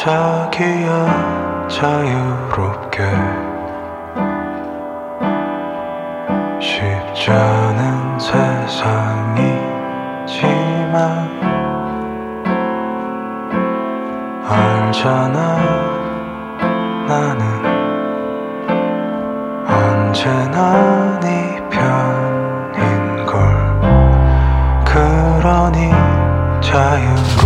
자기야 자유롭게. 쉽지 않은 세상이지만 알잖아 나는. 언제나 네 편인걸. 그러니 자유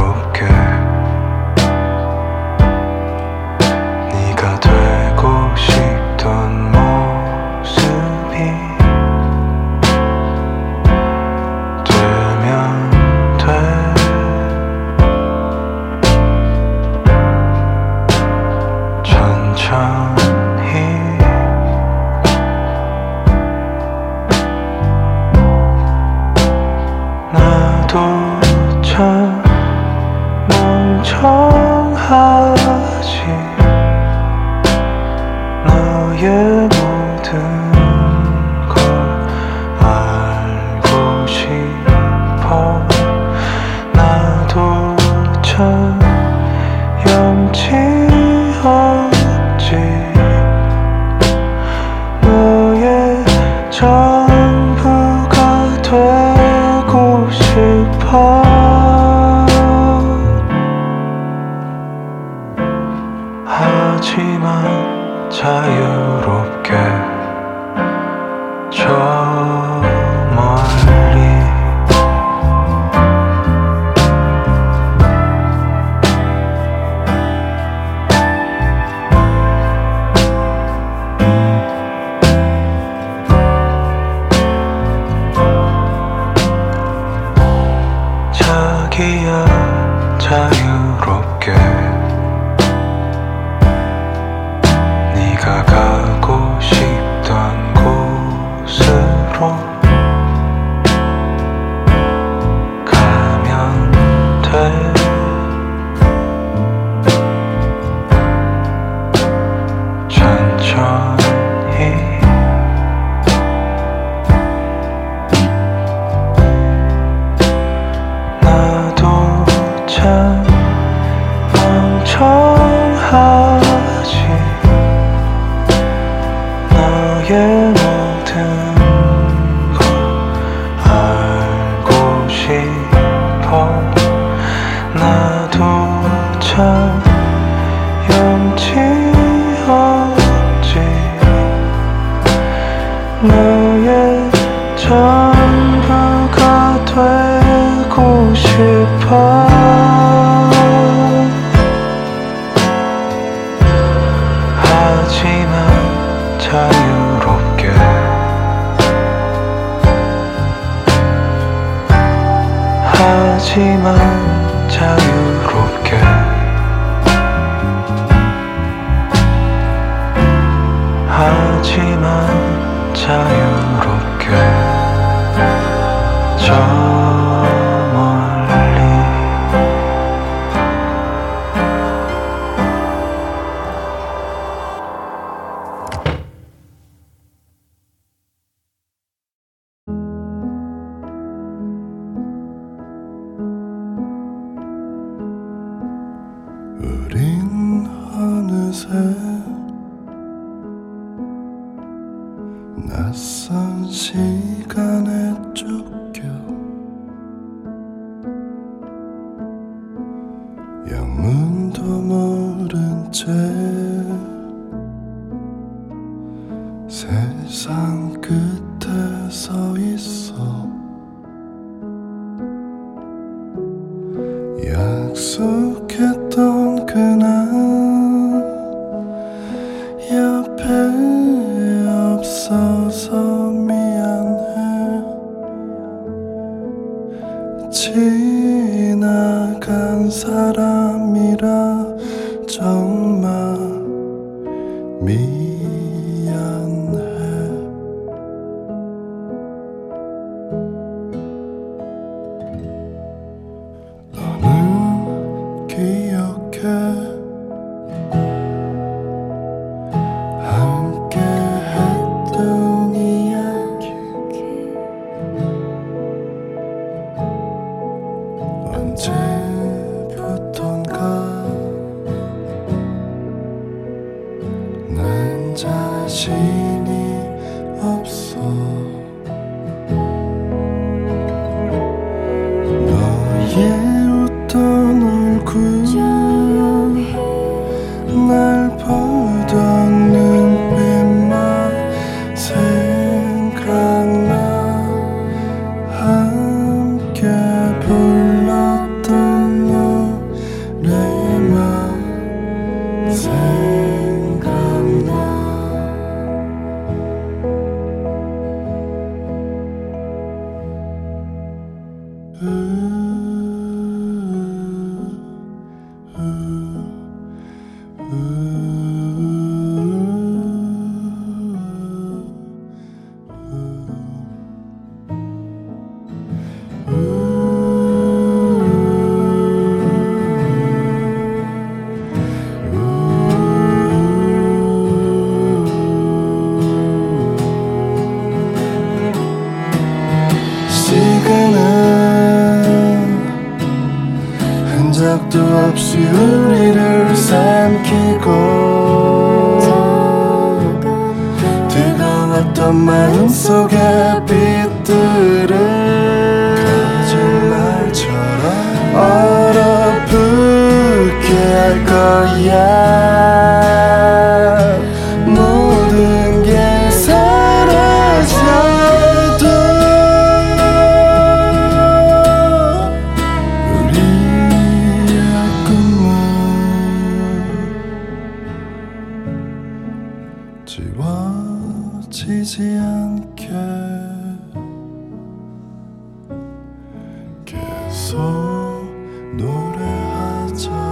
time.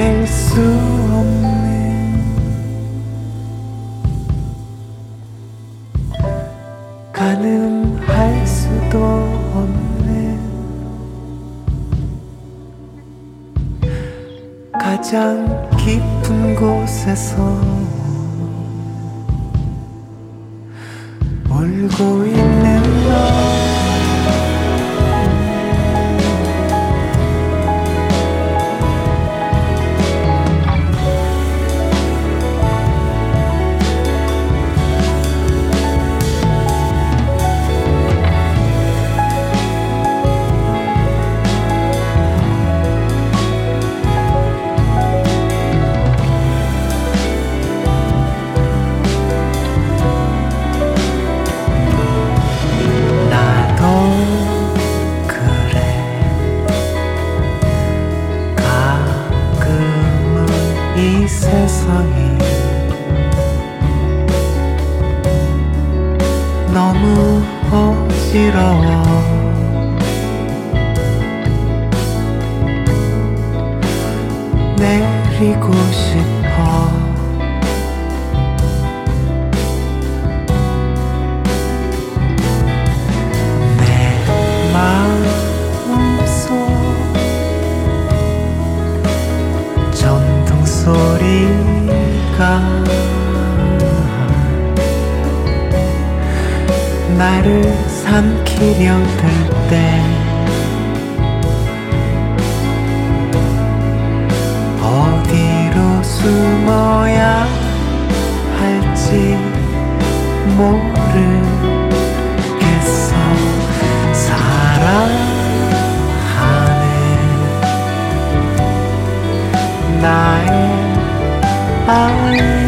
달랠 수 없는 가능할 수도 없는 가장 깊은 곳에서 울고 있는 너. 모르겠어. 사랑하네. 나의 아이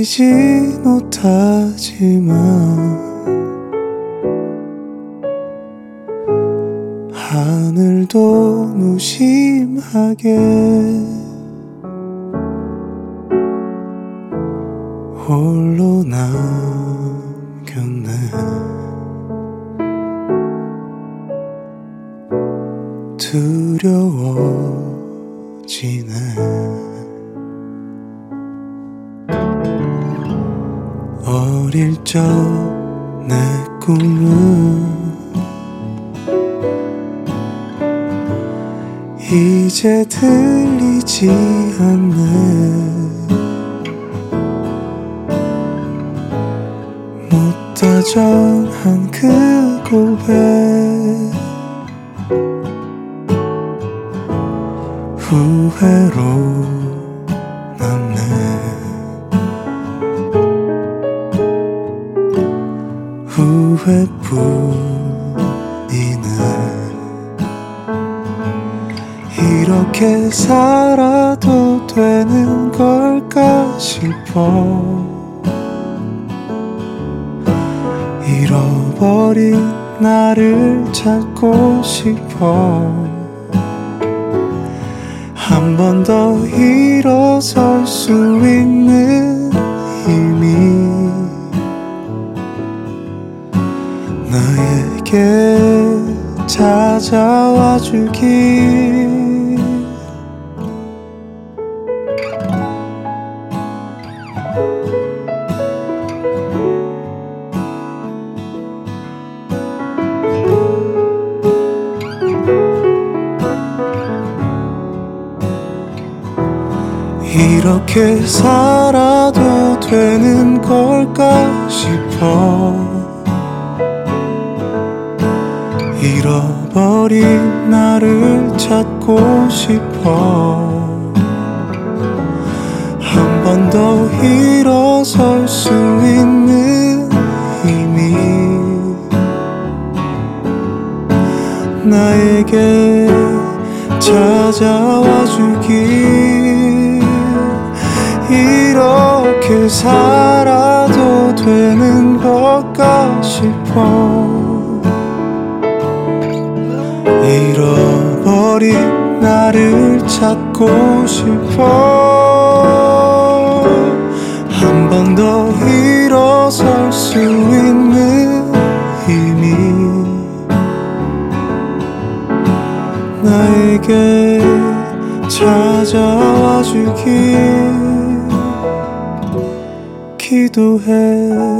마시지 못하지만 적내 꿈은 이제 들리지 않네 못다정한 그 고백. 후회로 후회뿐이네. 이렇게 살아도 되는 걸까 싶어. 잃어버린 나를 찾고 싶어. 한 번 더 일어설 수 있는 내게 찾아와 주기 이렇게 살아도 되는 걸까 싶어. 잃어버린 나를 찾고 싶어. 한 번 더 일어설 수 있는 힘이 나에게 찾아와 주길. 이렇게 살아도 되는 걸까 찾고 싶어. 한 번 더 일어설 수 있는 힘이 나에게 찾아와 주길 기도해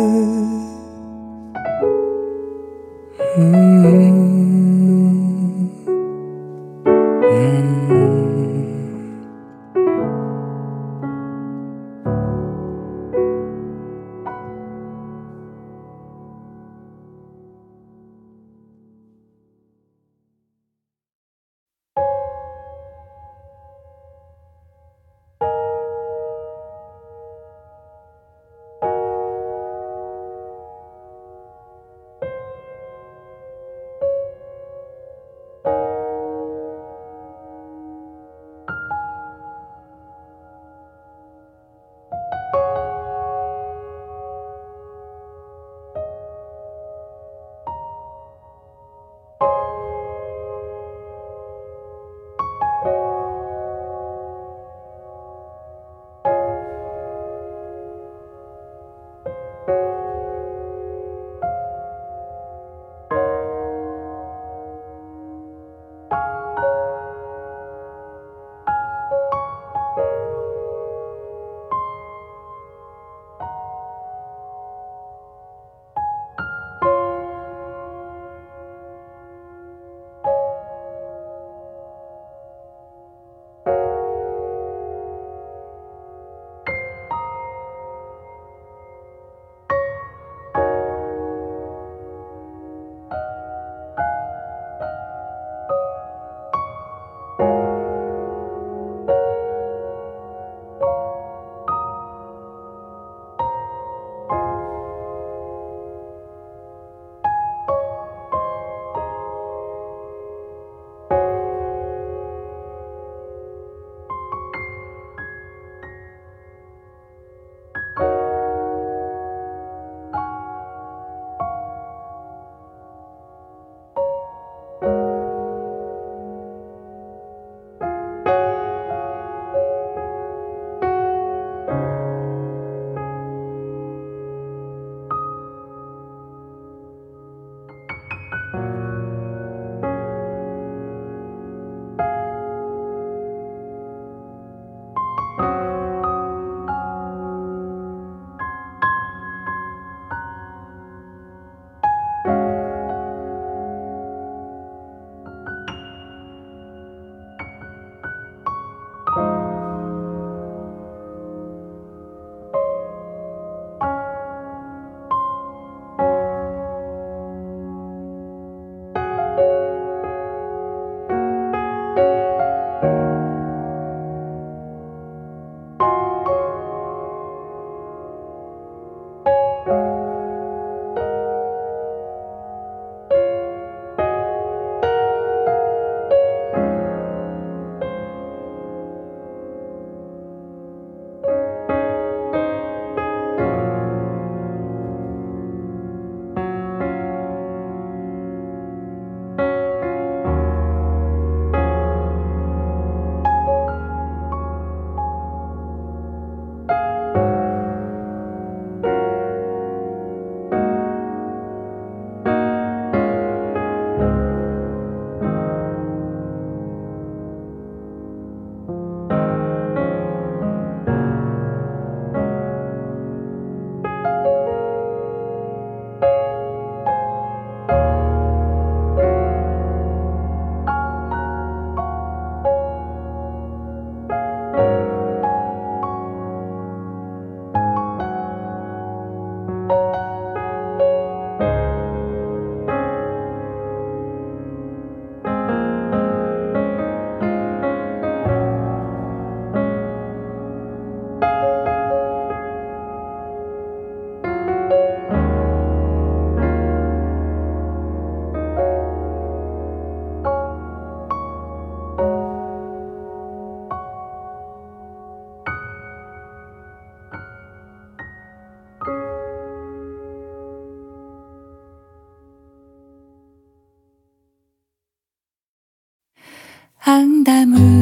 d'amour.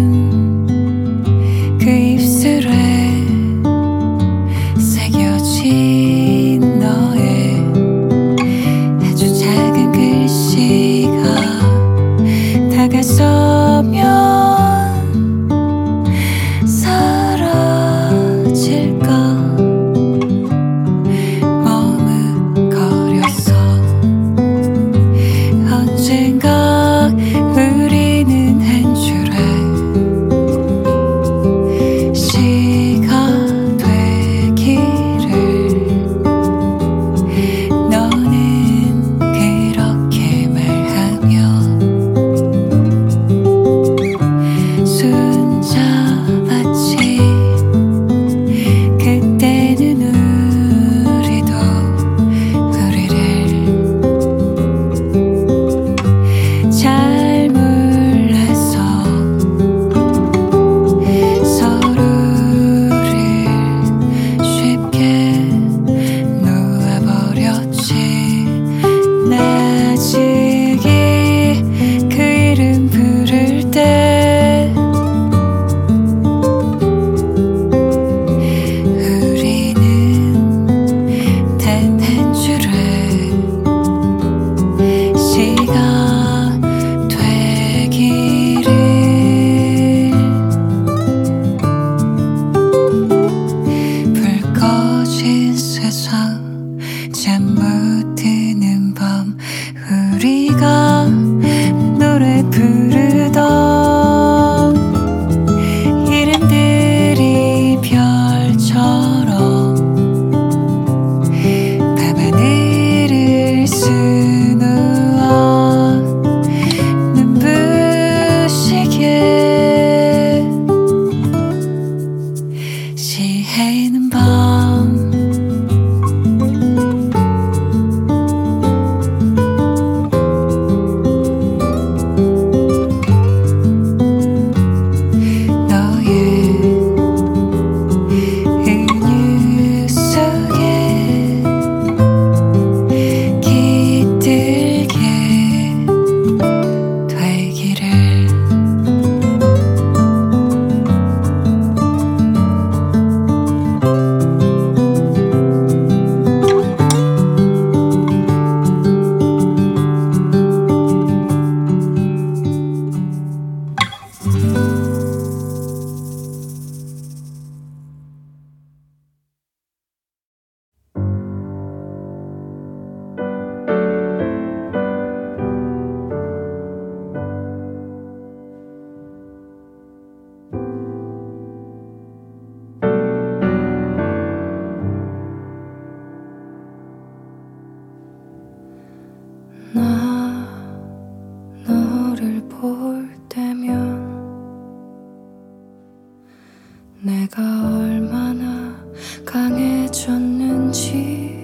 내가 얼마나 강해졌는지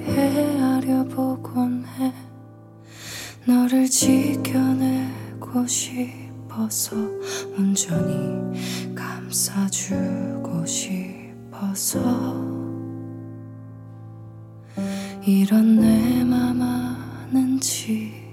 헤아려 보곤 해. 너를 지켜내고 싶어서 온전히 감싸주고 싶어서. 이런 내 맘 아는지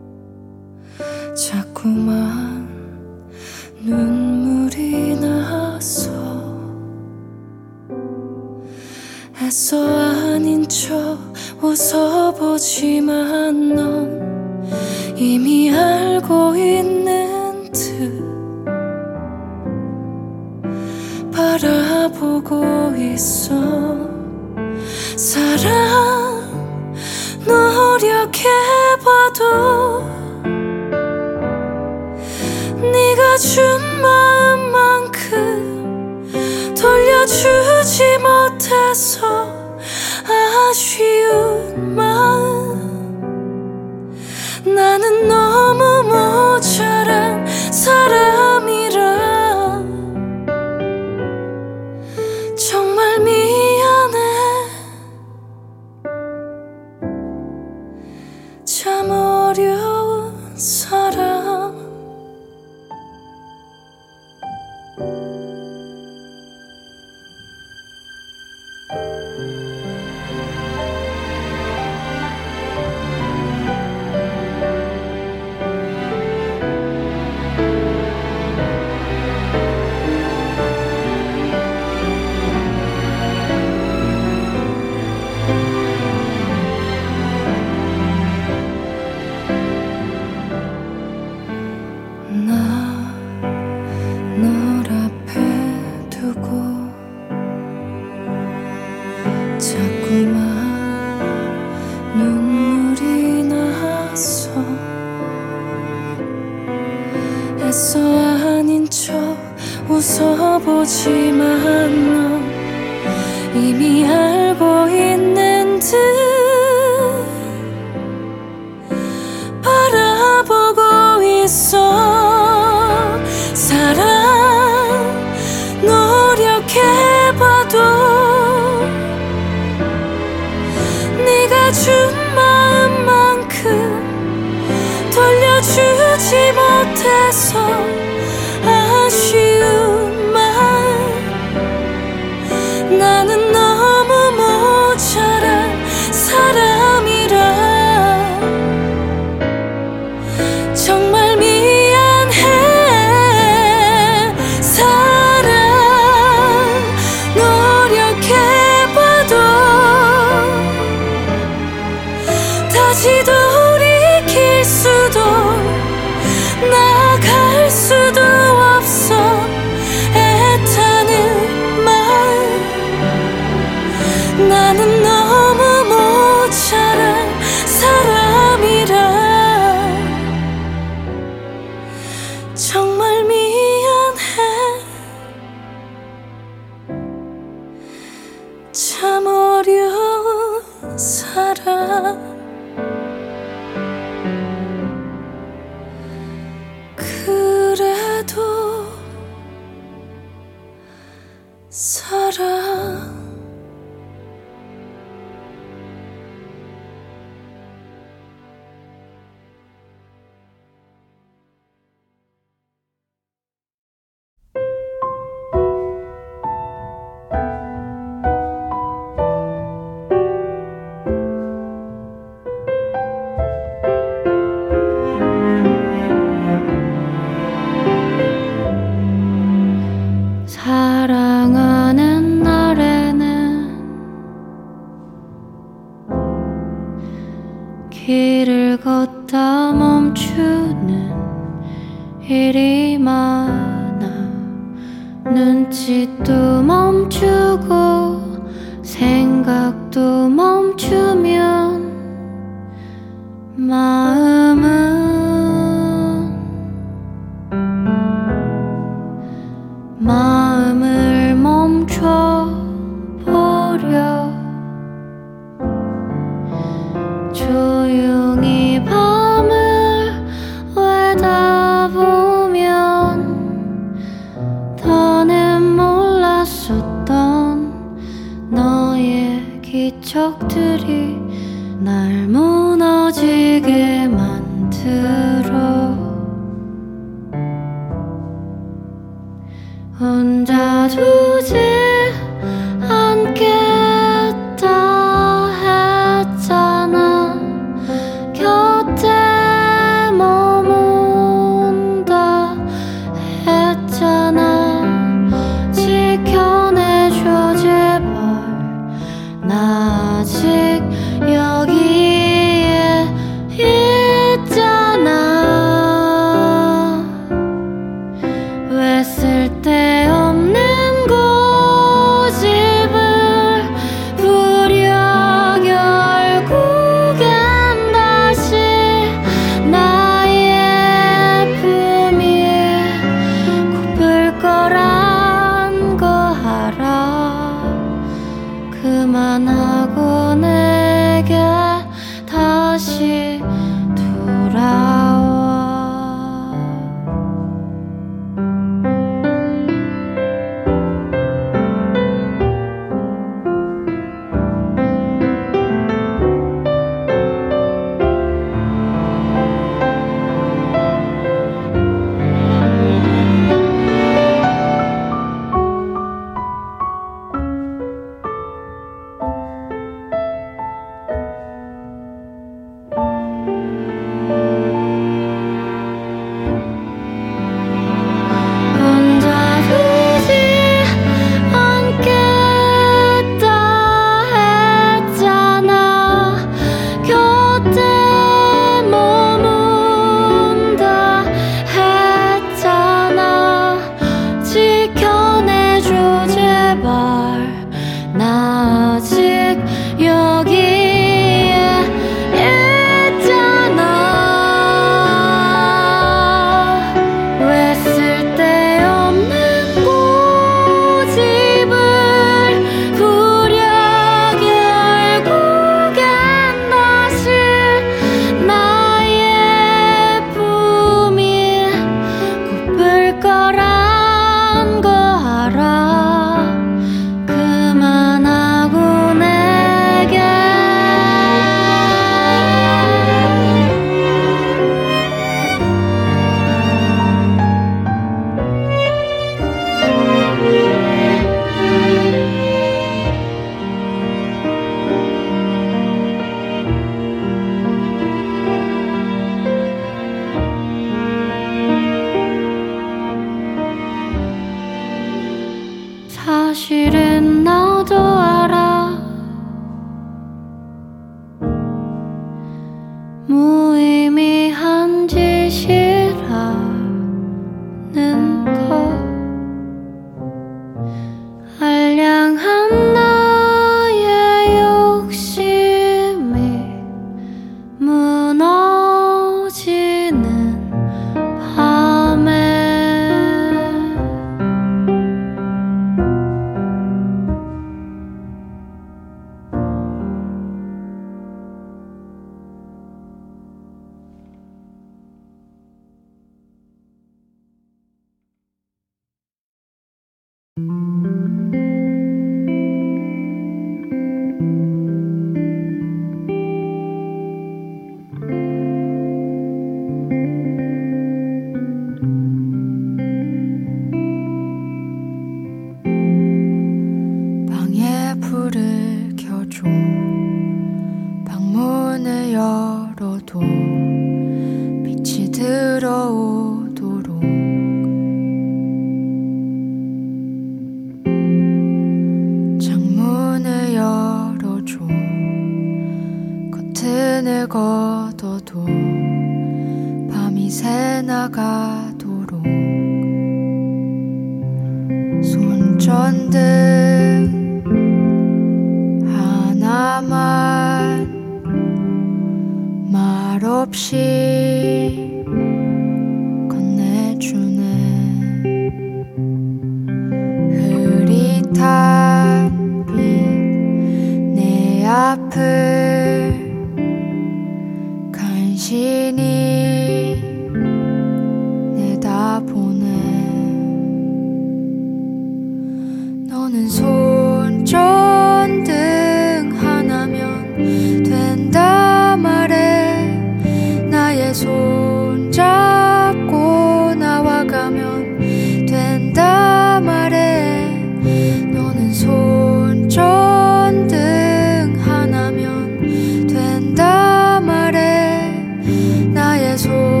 나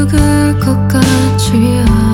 죽을 것 같지 않아